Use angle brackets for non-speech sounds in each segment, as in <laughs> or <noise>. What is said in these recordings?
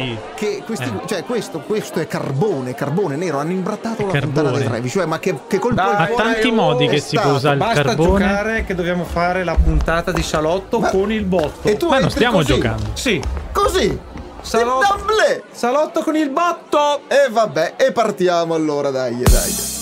Sì. che questi, Eh. cioè questo, questo è carbone, carbone nero, hanno imbrattato la Carbone. fontana dei Trevi, cioè ma che, che colpo Dai, è Ha tanti oh, modi che si può usare il Basta carbone. giocare che dobbiamo fare la puntata di salotto Ma- con il botto. E tu Ma non stiamo così, giocando. Sì, Così. Salotto. Salotto con il botto. E vabbè, e partiamo allora, dai, dai.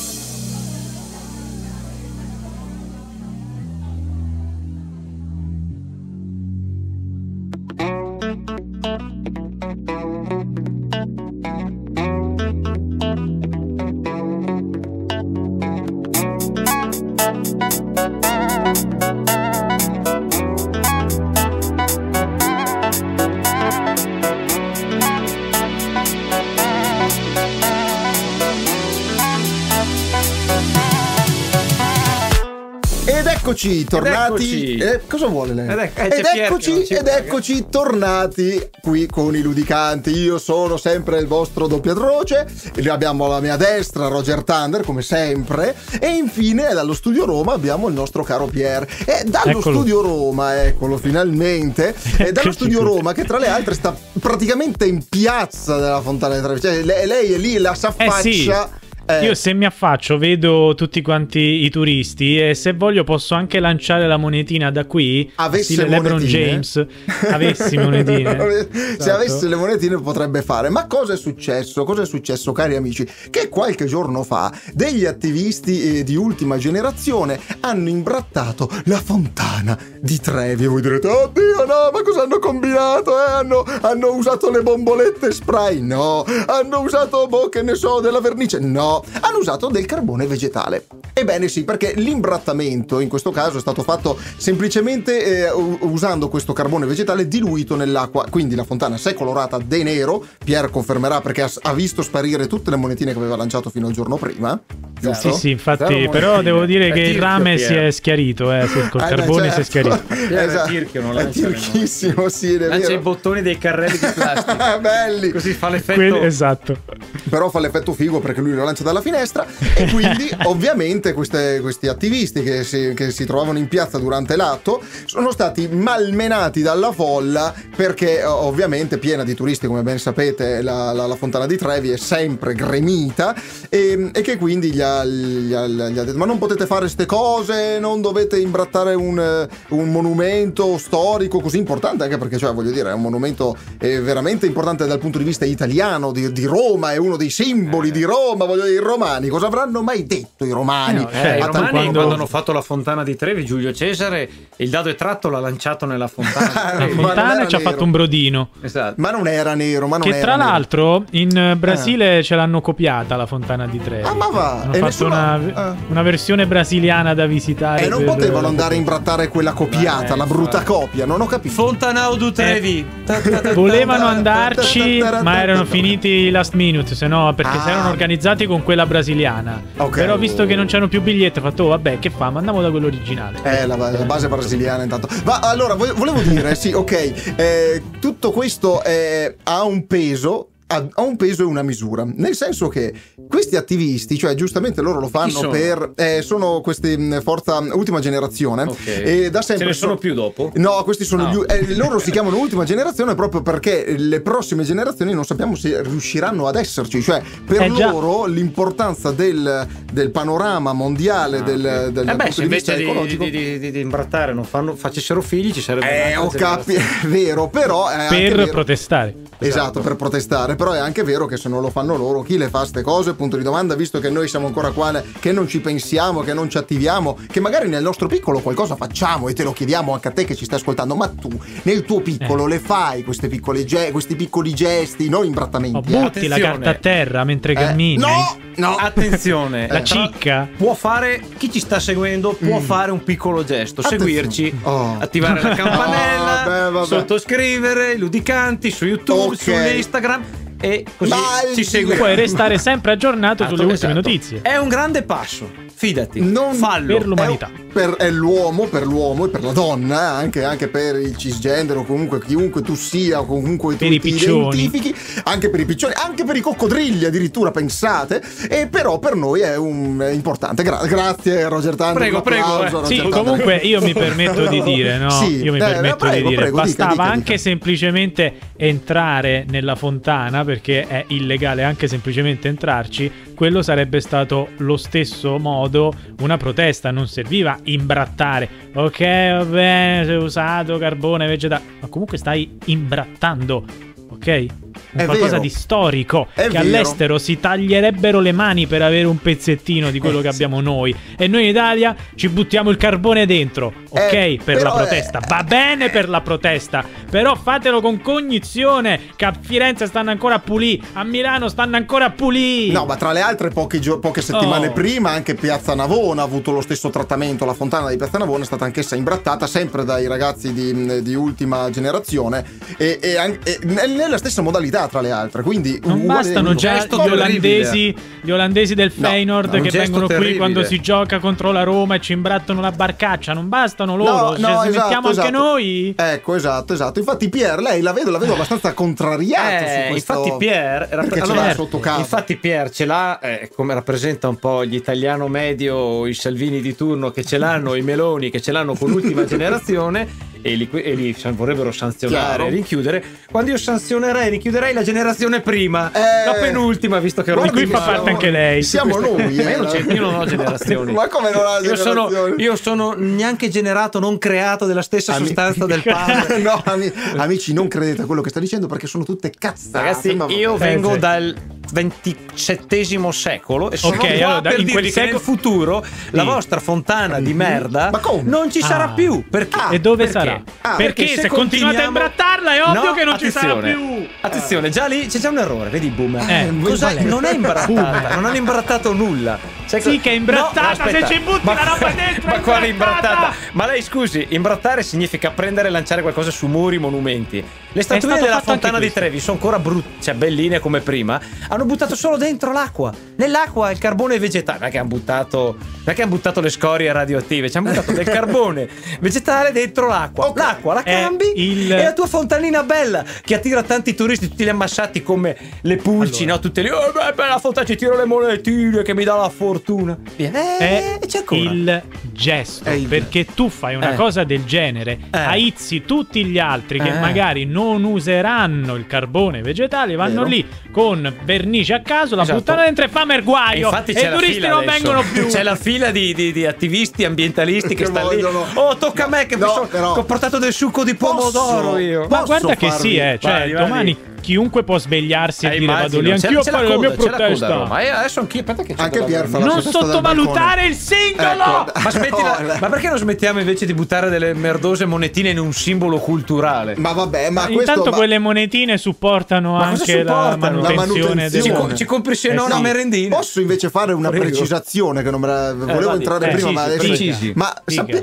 Eccoci tornati. eccoci. Eh, cosa vuole lei? Ed ec- eh, ed eccoci, ed eccoci tornati qui con i ludicanti. Io sono sempre il vostro doppiatroce. E abbiamo alla mia destra Roger Thunder, come sempre. E infine dallo studio Roma abbiamo il nostro caro Pier. E dallo Eccolo. studio Roma, eccolo finalmente. E dallo Eccoci studio. Roma, che tra le altre sta praticamente in piazza della Fontana dei Trevi. Cioè, lei, lei è lì, la s'affaccia. Eh sì. Eh, Io se mi affaccio vedo tutti quanti i turisti e se voglio posso anche lanciare la monetina da qui, Avesse stile LeBron monetine. James, <laughs> avessi monetine. Se Esatto. avesse le monetine potrebbe fare. Ma cosa è successo? Cosa è successo, cari amici? Che qualche giorno fa degli attivisti eh, di ultima generazione hanno imbrattato la fontana di Trevi. E voi direte, oddio no, ma cosa hanno combinato? eh? Hanno, hanno usato le bombolette spray? No. Hanno usato, boh, che ne so, della vernice? No. Hanno usato del carbone vegetale. Ebbene sì, perché l'imbrattamento in questo caso è stato fatto semplicemente eh, usando questo carbone vegetale diluito nell'acqua. Quindi la fontana si è colorata de nero. Pier confermerà perché ha, ha visto sparire tutte le monetine che aveva lanciato fino al giorno prima. Giusto? Sì, sì, infatti, però monetine. devo dire È che il rame Pier. si è schiarito, eh, sì, col Eh, carbone si è certo. schiarito. <laughs> Pier è Esatto. tirchio, non è tirchissimo, sì, è Lancia i bottoni dei carrelli di <laughs> plastica. Belli. Così fa l'effetto. Que- esatto. Però fa l'effetto figo perché lui lo lancia dalla finestra e quindi <laughs> ovviamente queste- questi attivisti che si, che si trovavano in piazza durante l'atto sono stati malmenati dalla folla perché ovviamente piena di turisti come ben sapete la, la- la fontana di Trevi è sempre gremita e, e che quindi gli ha, gli ha- gli ha detto ma non potete fare queste cose non dovete imbrattare un, un monumento storico così importante anche perché cioè voglio dire è un monumento eh, veramente importante dal punto di vista italiano di, di Roma è uno dei simboli di Roma voglio dire i romani cosa avranno mai detto i romani Eh no, Eh, Cioè, I romani quando- quando... hanno fatto la fontana di Trevi, Giulio Cesare, il dado è tratto, l'ha lanciato nella fontana. <laughs> La fontana ci ha fatto un brodino. esatto. ma non era nero ma non Che era tra nero. l'altro in eh, Brasile ce l'hanno copiata la fontana di Trevi. Ah, ma va, Hanno e fatto nessuno- una, ah. una versione brasiliana da visitare. e non per- potevano andare a imbrattare quella copiata Eh, la brutta copia non ho capito Fontanau du Trevi. Volevano andarci, ma erano finiti last minute, se no, perché si Ah. erano organizzati con quella brasiliana. Ok. Però visto che non c'erano più biglietti, ho fatto, oh, vabbè, che fa? Ma andiamo da quello originale. Eh, la, la base brasiliana intanto. Ma allora, vo- volevo dire, sì, ok, eh, tutto questo eh, ha un peso. Ha un peso e una misura, nel senso che questi attivisti, cioè giustamente loro lo fanno sono? per. eh, sono questi mh, forza ultima generazione. Ok. E da sempre Ce ne sono so- più dopo? No, questi sono Ah, gli eh, loro si chiamano ultima generazione proprio perché le prossime generazioni non sappiamo se riusciranno ad esserci. Cioè, per Eh, loro l'importanza del, del panorama mondiale Ah, del, ok. del eh beh, punto se di vista invece di, ecologico. di, di, di- di imbrattare non fanno, facessero figli, ci sarebbe Eh, ho un'altra capi- <laughs> è vero, però è anche per vero- protestare. Esatto, per protestare, però è anche vero che se non lo fanno loro, chi le fa ste cose? Punto di domanda, visto che noi siamo ancora qua, che non ci pensiamo, che non ci attiviamo, che magari nel nostro piccolo qualcosa facciamo e te lo chiediamo anche a te che ci stai ascoltando, ma tu nel tuo piccolo le fai queste piccole ge- questi piccoli gesti, non Oh, imbrattamenti. eh? butti la attenzione. carta a terra mentre Eh, cammini. no, no. Attenzione, La cicca. Può fare chi ci sta seguendo può fare un piccolo gesto, Mm. Attenzione. seguirci, Oh. attivare la <laughs> campanella, Oh, beh, vabbè. sottoscrivere, ludicanti su YouTube, Ok. su Instagram. E così ci segue. Puoi restare sempre aggiornato sulle Esatto, ultime esatto. notizie. È un grande passo, fidati. Non- Fallo. per l'umanità. È, per- è l'uomo per l'uomo e per la donna, eh, anche, anche per il cisgender o comunque chiunque tu sia, o comunque tu Per i ti piccioni. identifichi, anche per i piccioni, anche per i coccodrilli addirittura pensate, e però per noi è, un, è importante. Gra- grazie Roger Tanner. Prego, un applauso prego, eh. Sì, Tanner. comunque io mi permetto di <laughs> dire, no? Sì, io mi eh, permetto prego, di dire, prego, dica, bastava dica, dica. anche semplicemente entrare nella fontana perché è illegale anche semplicemente entrarci, quello sarebbe stato lo stesso modo una protesta, non serviva imbrattare. Ok, va bene, sei usato carbone vegetale, ma comunque stai imbrattando, ok? Un È qualcosa vero. di storico È che vero. all'estero si taglierebbero le mani per avere un pezzettino di quello Eh, che abbiamo noi e noi in Italia ci buttiamo il carbone dentro ok Eh, per la protesta è- va bene per la protesta però fatelo con cognizione che a Firenze stanno ancora a pulì a Milano stanno ancora a pulì No, ma tra le altre poche, gio- poche settimane Oh. prima anche Piazza Navona ha avuto lo stesso trattamento. La fontana di Piazza Navona è stata anch'essa imbrattata sempre dai ragazzi di, di ultima generazione e, e e nel- nella stessa modalità tra le altre. Quindi non uguale bastano gesto gli olandesi, gli olandesi del No, Feyenoord un che vengono qui terribile. quando si gioca contro la Roma e ci imbrattano la barcaccia. Non bastano loro, No, Cioè, no, se esatto, mettiamo anche esatto. noi. Ecco, esatto, esatto. Infatti, Pier, lei la vedo, la vedo abbastanza contrariato su Eh, questo. infatti Pier era allora, l'ha sotto casa. Infatti Pier ce l'ha eh, come rappresenta un po' gli italiano medio, i Salvini di turno che ce l'hanno, i Meloni che ce l'hanno con l'ultima <laughs> generazione e li, e li vorrebbero sanzionare Chiaro. e rinchiudere. Quando io sanzionerei, rinchiuderei la generazione prima, Eh, la penultima, visto che ero guardi qui fa parte anche lei. Siamo noi. Eh, <laughs> io non, c'è- io non ho generazioni. Ma come non ha Io sono, generazioni? io sono neanche generato, non creato della stessa Ami- sostanza del padre. <laughs> no, ami- amici, non credete a quello che sta dicendo perché sono tutte cazzate. Ragazzi, io vengo Eh, sì. dal XXVII secolo e sono Ok, qua allora, per in dirvi che nel secolo- futuro la Sì. vostra fontana di merda Ma come? non ci sarà Ah. più. Perché? Ah, E dove Perché? sarà? Ah, perché, se continuate a imbrattarla è ovvio No, che non ci sarà più. Attenzione, già lì c'è già un errore, vedi boomer. Eh, Cos'è? qual è? Non è imbrattata, non hanno imbrattato nulla. Sai Sì, co- che è imbrattata, No, se ci butti la roba <laughs> dentro Ma quale imbrattata? Ma lei scusi, imbrattare significa prendere e lanciare qualcosa su muri, monumenti. Le statuine stato della fontana di. Trevi sono ancora brutte, cioè belline come prima. Hanno buttato solo dentro l'acqua. Nell'acqua il carbone vegetale. Non è che hanno buttato, che hanno buttato le scorie radioattive, ci hanno buttato del <laughs> carbone vegetale dentro l'acqua. Ok. L'acqua la cambi il- e la tua fontanina bella che attira tanti turisti, tutti gli ammassati come le pulci, Allora. no? Tutte lì, oh, beh, beh, la fontana ci tiro le monetine che mi dà la fortuna. Via. Eh, È c'è ancora. il gesto il- perché tu fai una Eh. cosa del genere, Eh. aizzi tutti gli altri che Eh. magari non useranno il carbone vegetale, vanno Vero. lì con vernice a caso, la Esatto. buttano dentro e fanno il guaio. infatti e c'è i la turisti fila non adesso. vengono più. C'è la fila di, di- di attivisti ambientalisti che, Che stanno vogliono- lì. Oh, tocca a me che, mi No, sono- però- che ho portato del succo di pomodoro Posso- io. Ma Posso guarda che sì, eh, cioè guardi. domani chiunque può svegliarsi e Eh, dire vado lì anch'io a la fare la mia coda, c'è la coda a protesta. E adesso anch'io, aspetta che c'è Anche Pier fa la Non sottovalutare il singolo! Ecco. Ma aspetti, la- No, ma perché non smettiamo invece di buttare delle merdose monetine in un simbolo culturale? Ma vabbè, ma Ma questo Intanto ma- quelle monetine supportano Ma anche la supportano? La manutenzione, manutenzione. del Ci, co- ci compri se Eh no sì. una merendina. Posso invece fare una Prego. precisazione che non me la volevo vadi. entrare Eh, prima, ma adesso. Ma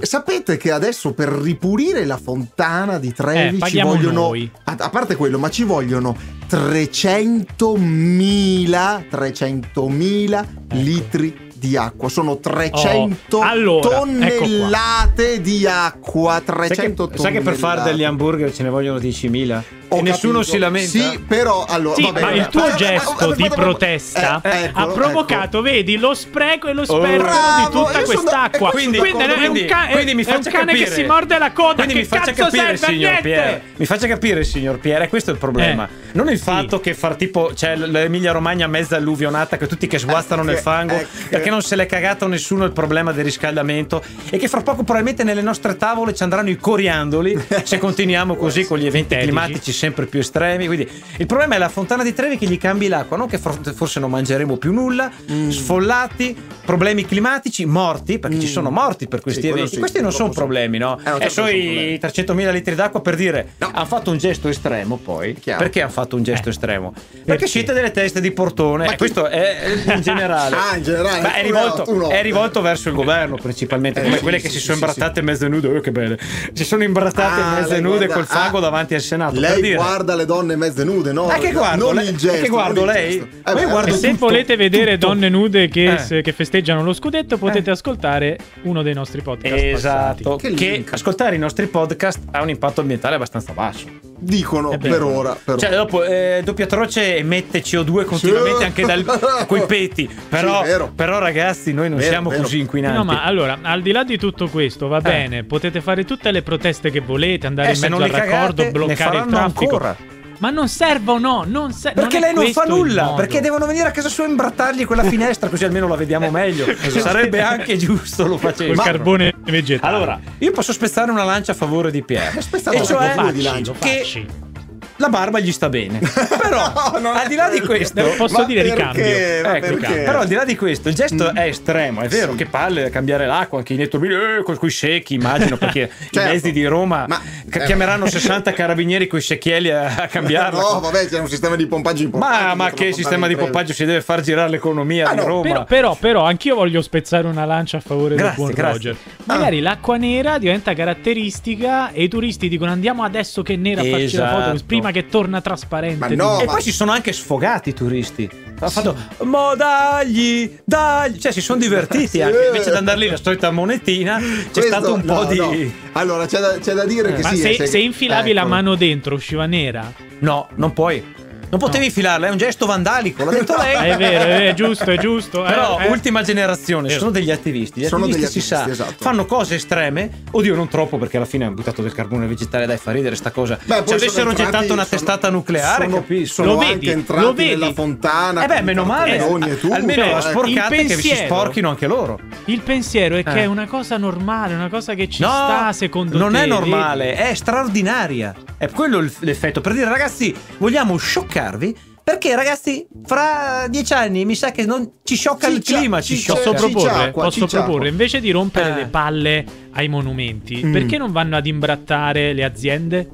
sapete che adesso per ripulire la fontana di Trevi Eh, ci paghiamo vogliono. a parte quello, ma ci vogliono 300.000 300.000 litri di acqua. Sono 300 Oh, allora, tonnellate di acqua. Sai 300 che, sai che per fare tonnellate. degli hamburger ce ne vogliono 10.000? Ho e nessuno capito. si lamenta? Sì, però allora. Sì, vabbè, ma il tuo Eh, eh, gesto eh, di eh, protesta eh, ha eccolo, provocato, vedi, lo spreco e lo sperpero bravo, di tutta quest'acqua. eh, Quindi, quindi, è un, ca- quindi mi faccia cane capire, che si morde la coda. Quindi mi faccia capire, signor? Pierre. Mi faccia capire, signor Pierre, questo è il problema. Eh. Non il Sì. fatto che far tipo c'è l'Emilia Romagna mezza alluvionata, che tutti che sguastano nel Ecco, fango ecco. perché non se l'è cagato nessuno il problema del riscaldamento e che fra poco probabilmente nelle nostre tavole ci andranno i coriandoli se continuiamo così con gli eventi climatici sempre più estremi. Quindi il problema è la fontana di Trevi che gli cambi l'acqua, non che for- forse non mangeremo più nulla, Mm. sfollati, problemi climatici, morti, perché ci Mm. sono morti per questi Sì, eventi. sì, questi non sono problemi, no? Eh, no, e certo sono i problemi. 300.000 litri d'acqua per dire No. hanno fatto un gesto estremo poi. Chiaro. Perché hanno fatto un gesto Eh. estremo? Perché, Perché? siete delle teste di portone. E chi- questo è <laughs> in generale. Ah, in generale. Beh, è, no, rivolto, tu no. è rivolto verso il governo principalmente, Eh, come sì, quelle che si sono imbrattate mezze nude. Oh, che belle! Si sono imbrattate Ah, mezze nude guarda- col fango ah, davanti al Senato. lei dire? Guarda le donne mezze nude, no? Eh, che guardo, non lei- il gesto. che guardo lei? io beh, guardo E eh, se tutto, volete vedere tutto. donne nude che, Eh. se- che festeggiano lo scudetto, potete ascoltare uno dei nostri podcast. Esatto, Che che, ascoltare i nostri podcast ha un impatto ambientale abbastanza basso. Dicono per ora. Per Cioè, ora. dopo eh, doppia croce emette CO2 continuamente Sì. anche dal, <laughs> coi peti. Però, Sì, però, ragazzi, noi non Vero, siamo vero. così inquinanti. No, ma allora, al di là di tutto questo, va bene, potete fare tutte le proteste che volete, andare Eh, in mezzo al raccordo, cagate, ne bloccare il traffico. ancora. Ma non servono, non ser- Perché non lei non fa nulla? Perché devono venire a casa sua e imbrattargli quella finestra, così almeno la vediamo meglio. Sarebbe anche giusto lo Col facesse. carbone vegetale. Allora, io posso spezzare una lancia a favore di Pierre. Aspetta, e no, cioè lo facci, che facci. La barba gli sta bene. <laughs> Però, No, al di là di questo, Posso Ma dire ricambio? Ecco? Però al di là di questo, il gesto Mm. è estremo, è vero, Sì. che palle cambiare l'acqua, anche i netturbini, eh, con quei secchi, immagino, perché <laughs> i Certo. mezzi di Roma Ma- eh. chiameranno 60 carabinieri con i secchielli a, a cambiarla. <laughs> No, vabbè, c'è un sistema di pompaggio importante. ma, ma che sistema di pompaggio si deve far girare l'economia Ah, di no, Roma? Però, però, però, anch'io voglio spezzare una lancia a favore Grazie, del buon grazie. Roger. Magari l'acqua nera diventa caratteristica e i turisti dicono andiamo adesso che è nera a farci la foto Esatto. Prima che torna trasparente. Ma no. E ma- poi si sono anche sfogati i turisti. Hanno fatto, ma dagli, dagli. Cioè, si sono divertiti <laughs> anche. Invece di andare lì la solita monetina, c'è Questo- stato un po' no, di. no. Allora, c'è da, c'è da dire che Ma sì. se, eh, se infilavi la ecco. mano dentro usciva nera. No, non puoi. Non potevi infilarla, è un gesto vandalico, l'ha detto <laughs> lei. È vero, è, giusto, è giusto. eh, Però, eh. ultima generazione, Vero. sono degli attivisti. Gli Sono attivisti, degli si sa, attivisti, esatto. fanno cose estreme. Oddio, non troppo, perché alla fine hanno buttato del carbone vegetale, dai, fa ridere sta cosa. Beh, Se avessero entrati- gettato una sono- testata nucleare, sono, capisco. Sono Lo anche vedi, entrati lo vedi. nella fontana. Eh beh, meno male. cartoni e tutto, Almeno Cioè, la eh. sporcata il che si pensiero- sporchino anche loro. Il pensiero è che Eh. è una cosa normale, una cosa che ci no, sta secondo non te. è normale, è straordinaria. È quello l'effetto. Per dire, ragazzi, vogliamo scioccarvi. Perché, ragazzi, fra dieci anni mi sa che non ci sciocca il clima. Ci sciocca. Posso proporre, posso proporre, invece di rompere Eh. le palle ai monumenti, Mm. perché non vanno ad imbrattare le aziende?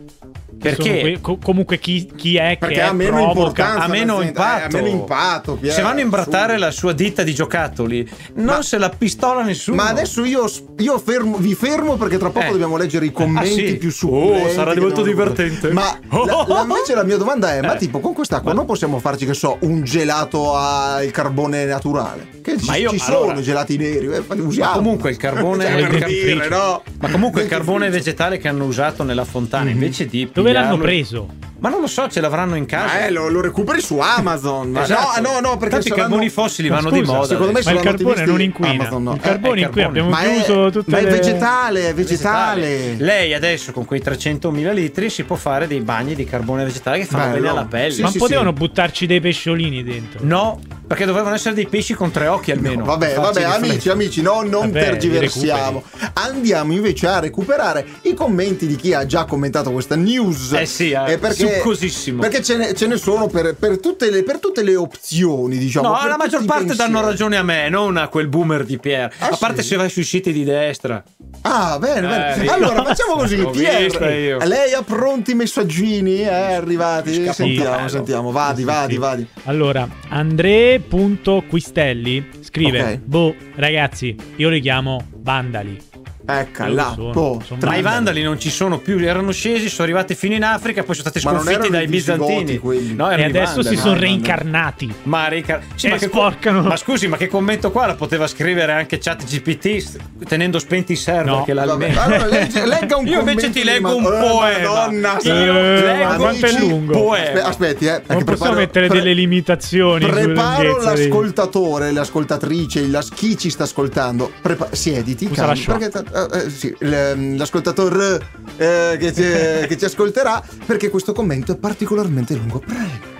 Perché? sono que- co- comunque chi, chi è Perché che ha meno provoca importanza. ha meno eh, impatto. ha meno impatto, Pier, Se vanno a imbrattare su. la sua ditta di giocattoli, non Ma- se la pistola nessuno. Ma adesso io, io fermo- vi fermo perché tra poco Eh. dobbiamo leggere i commenti Ah, sì? più succulenti. Oh, sarà molto divertente. Ma la, la- <laughs> invece la mia domanda è: ma Eh. tipo con quest'acqua non possiamo farci, che so, un gelato al carbone naturale? Che ci, Ma io- ci sono allora- i gelati neri, eh, usiamo. Ma comunque il carbone- Cioè, dire, no? Ma comunque il carbone vegetale che hanno usato nella fontana, invece di. Dove l'hanno preso? Ma non lo so, ce l'avranno in casa. Eh, lo, lo recuperi su Amazon. Ma Esatto. No, no, no, perché Tanto i saranno- carboni fossili vanno scusa, di moda. secondo me Ma il sono carbone non inquina. Amazon, no. Il carbone Eh, è inquina, abbiamo Ma è, chiuso tutte ma è le... vegetale, è vegetale. Lei adesso con quei 300.000 litri si può fare dei bagni di carbone vegetale che fanno Bello. bene alla pelle. Sì, Ma sì, potevano sì. buttarci dei pesciolini dentro. No, perché dovevano essere dei pesci con tre occhi almeno. No, vabbè, vabbè, amici, amici, no, non Vabbè, tergiversiamo. Andiamo invece a recuperare i commenti di chi ha già commentato questa news. Eh sì, eh, succosissimo. Perché ce ne, ce ne sono per, per tutte le, per tutte le opzioni, diciamo. No, per la maggior parte pensieri. danno ragione a me, non a quel boomer di Pier. Ah, a parte sì? se vai sui siti di destra. Ah, bene, bene. Eh, allora, no. facciamo <laughs> così. L'ho vista io. Pier, lei ha pronti i messaggini? Eh, arrivati? Sentiamo, sentiamo. Vadi, vadi, sì. vadi. Allora, Andre.quistelli scrive: Ok. Boh, ragazzi, io li chiamo vandali. Ecco, là. sono, sono Ma i vandali. non ci sono più, erano scesi, sono arrivati fino in Africa, poi sono stati sconfitti dai bizantini. No, E adesso si vandali. sono no, no. reincarnati. Ma, Rica- sì, ma che. Ma scusi, ma che commento qua la poteva scrivere anche chat GPT tenendo spenti i server No. che l'ha Vabbè, allora legge- <laughs> legga un Io invece ti leggo un Eh, poema. Madonna, Io Eh, leggo ma quanto è un lungo? poema. Aspe- aspetti, eh. Non possiamo preparo- mettere pre- delle limitazioni Preparo l'ascoltatore, l'ascoltatrice, chi ci sta ascoltando. Prepa- siediti, perché eh, eh, sì, l- l'ascoltatore eh, che, ci, <laughs> che ci ascolterà, perché questo commento è particolarmente lungo. Prego.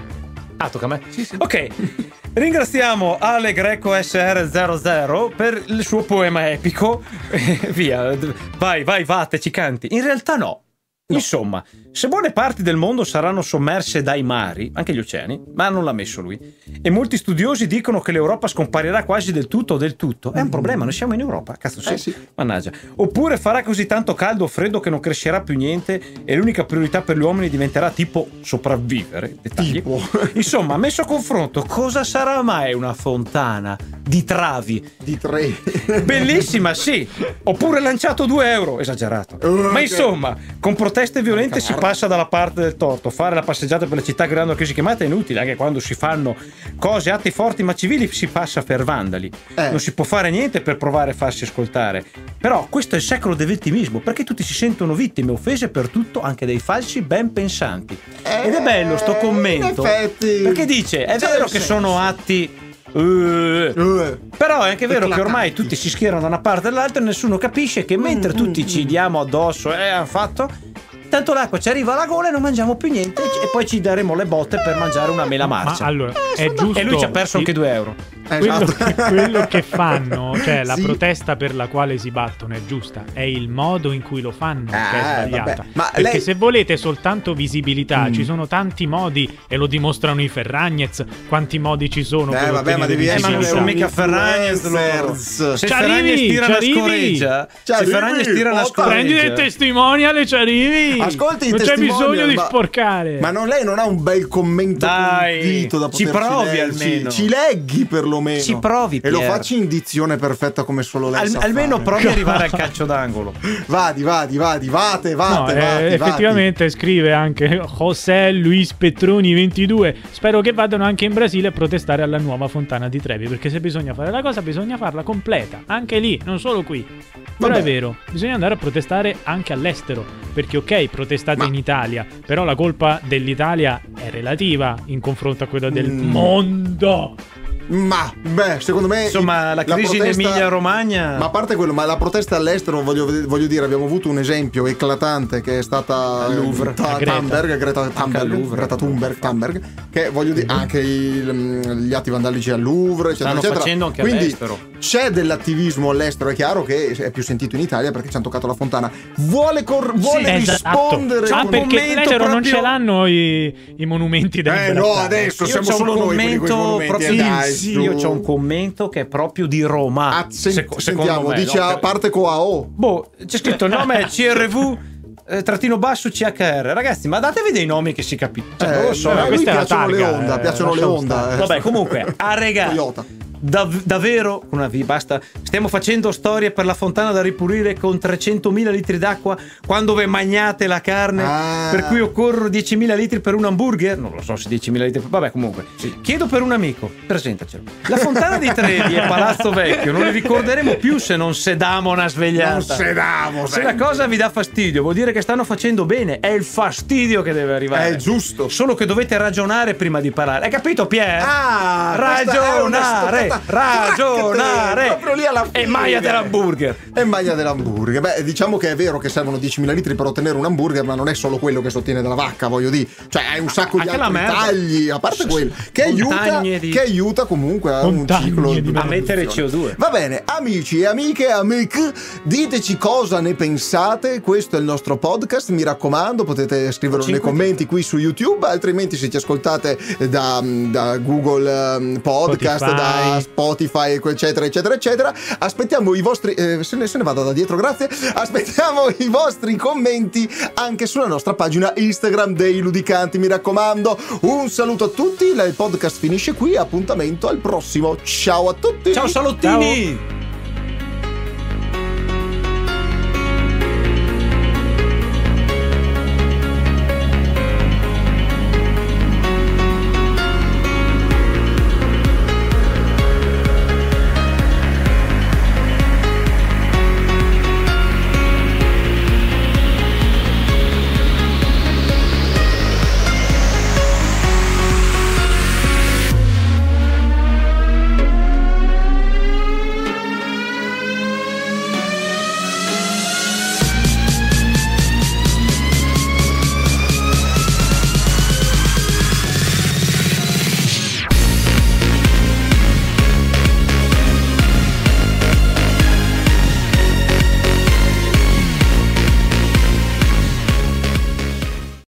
Ah, tocca a me? Ok. Ringraziamo Ale Greco SR00 per il suo poema epico. <laughs> Via, vai, vai, vate, ci canti. In realtà no. Insomma, se buone parti del mondo saranno sommerse dai mari, anche gli oceani, ma non l'ha messo lui. E molti studiosi dicono che l'Europa scomparirà quasi del tutto o del tutto. È un problema, noi siamo in Europa, cazzo sì. Eh, sì. Mannaggia. Oppure farà così tanto caldo o freddo che non crescerà più niente e l'unica priorità per gli uomini diventerà tipo sopravvivere. Dettagli. Tipo. <laughs> Insomma, messo a confronto, cosa sarà mai una fontana di travi? Di tre. Bellissima, sì. Oppure lanciato 2 euro, esagerato. Ma insomma, con proteste violente si passa dalla parte del torto. Fare la passeggiata per le città gridando a crisi chiamata è inutile, anche quando si fanno cose, atti forti ma civili si passa per vandali. Eh. Non si può fare niente per provare a farsi ascoltare. Però questo è il secolo del vittimismo, perché tutti si sentono vittime, offese per tutto, anche dei falsi ben pensanti. Ed è bello sto Eh, commento. Perché dice, è C'è vero che senso. sono atti... eh, Eh, però è anche vero che ormai tutti si schierano da una parte e dall'altra e nessuno capisce che mentre Mm, tutti mm, ci mm. diamo addosso e hanno fatto, tanto l'acqua ci arriva alla gola e non mangiamo più niente e poi ci daremo le botte per mangiare una mela Ma marcia. allora, è giusto. e lui ci ha perso anche il- 2 euro. Quello, esatto. che, quello che fanno, cioè la Sì. protesta per la quale si battono è giusta, è il modo in cui lo fanno che è Ah, sbagliata. Ma Perché lei- se volete soltanto visibilità, Mm. ci sono tanti modi e lo dimostrano i Ferragnez, quanti modi ci sono Eh, per vabbè, ma devi Eh, ma non essere sono un mica Ferragnez loro. Se Ci Ferragnez arrivi, tira arrivi. scoreggia, se Ferragnez tira una porca- Prendi scoreggia. dei testimonial e ci arrivi. <laughs> Ascolti non c'è bisogno di ma- sporcare. Ma non, lei non ha un bel commento Dai, condito da ci poterci provi leggerci? almeno. Ci leggi perlomeno. Ci provi, E lo Pier. facci in dizione perfetta come solo lei Al- sa almeno fare. provi ad arrivare al <laughs> calcio d'angolo. Vadi, vadi, vadi, vate, No, vate, eh, vati, effettivamente scrive anche José Luis Petroni 22 spero che vadano anche in Brasile a protestare alla nuova fontana di Trevi perché se bisogna fare la cosa bisogna farla completa anche lì, non solo qui però Vabbè. è vero, bisogna andare a protestare anche all'estero perché ok, protestate Ma- in Italia però la colpa dell'Italia è relativa in confronto a quella del Mm. mondo Ma, beh, secondo me. Insomma, la crisi in protesta- Emilia-Romagna- Ma a parte quello, ma la protesta all'estero, voglio, voglio dire, abbiamo avuto un esempio eclatante che è stata. Al Louvre. Ta- Greta. Thunberg, Greta Thunberg. Greta Thunberg, Thunberg, che voglio dire, anche il- mm, gli atti vandalici al Louvre, eccetera, Stanno eccetera. facendo anche Quindi all'estero. c'è dell'attivismo all'estero, è chiaro che è più sentito in Italia perché ci hanno toccato la fontana. Vuole, cor- vuole Esatto. rispondere ah con- perché all'estero non proprio- ce l'hanno i, i monumenti delle Eh no, adesso Io siamo solo un noi quelli con i commento monumenti, proprio eh, dai, sì, io c'ho un commento che è proprio di Roma. Ah, sen- Seco- sentiamo, me, dice no? a parte con AO. Boh, c'è scritto il nome è CRV eh, trattino basso CHR. Ragazzi, ma datevi dei nomi che si capisce. Cioè, non lo so. Eh, ma lui questa è la piacciono le targa, Honda, eh, piacciono le stare. eh. Vabbè, comunque, <laughs> a regà. Toyota. Dav- davvero, una V, basta. Stiamo facendo storie per la fontana da ripulire con 300.000 litri d'acqua quando ve magnate la carne, Ah. per cui occorrono 10.000 litri per un hamburger. Non lo so se 10.000 litri. Vabbè, comunque. Chiedo per un amico, presentacelo. La fontana di Trevi e Palazzo Vecchio non li ricorderemo più se non sedamo una svegliata. Non sedamo, Se la cosa vi dà fastidio, vuol dire che stanno facendo bene. È il fastidio che deve arrivare. È giusto. Solo che dovete ragionare prima di parlare. Hai capito, Pier? Ah, una ragionare. Proprio lì alla fine. E maglia dell'hamburger. E maglia dell'hamburger. Beh, diciamo che è vero che servono 10.000 litri per ottenere un hamburger, ma non è solo quello che si ottiene dalla vacca, voglio dire. Cioè, hai un sacco di Anche la altri tagli, a parte quello, che aiuta, di- che aiuta comunque a un ciclo di di. A mettere produzione. CO2. Va bene, amici e amiche, amiche, diteci cosa ne pensate. Questo è il nostro podcast. Mi raccomando, potete scriverlo nei commenti qui su YouTube. Altrimenti, se ci ascoltate da, da Google ehm, Podcast, Spotify. da Spotify, eccetera, eccetera, eccetera, aspettiamo i vostri. eh, se, ne, se ne vada da dietro, grazie. Aspettiamo <laughs> i vostri commenti anche sulla nostra pagina Instagram dei Ludicanti. Mi raccomando, un saluto a tutti. Il podcast finisce qui. Appuntamento al prossimo. Ciao a tutti. Ciao salottini! Ciao.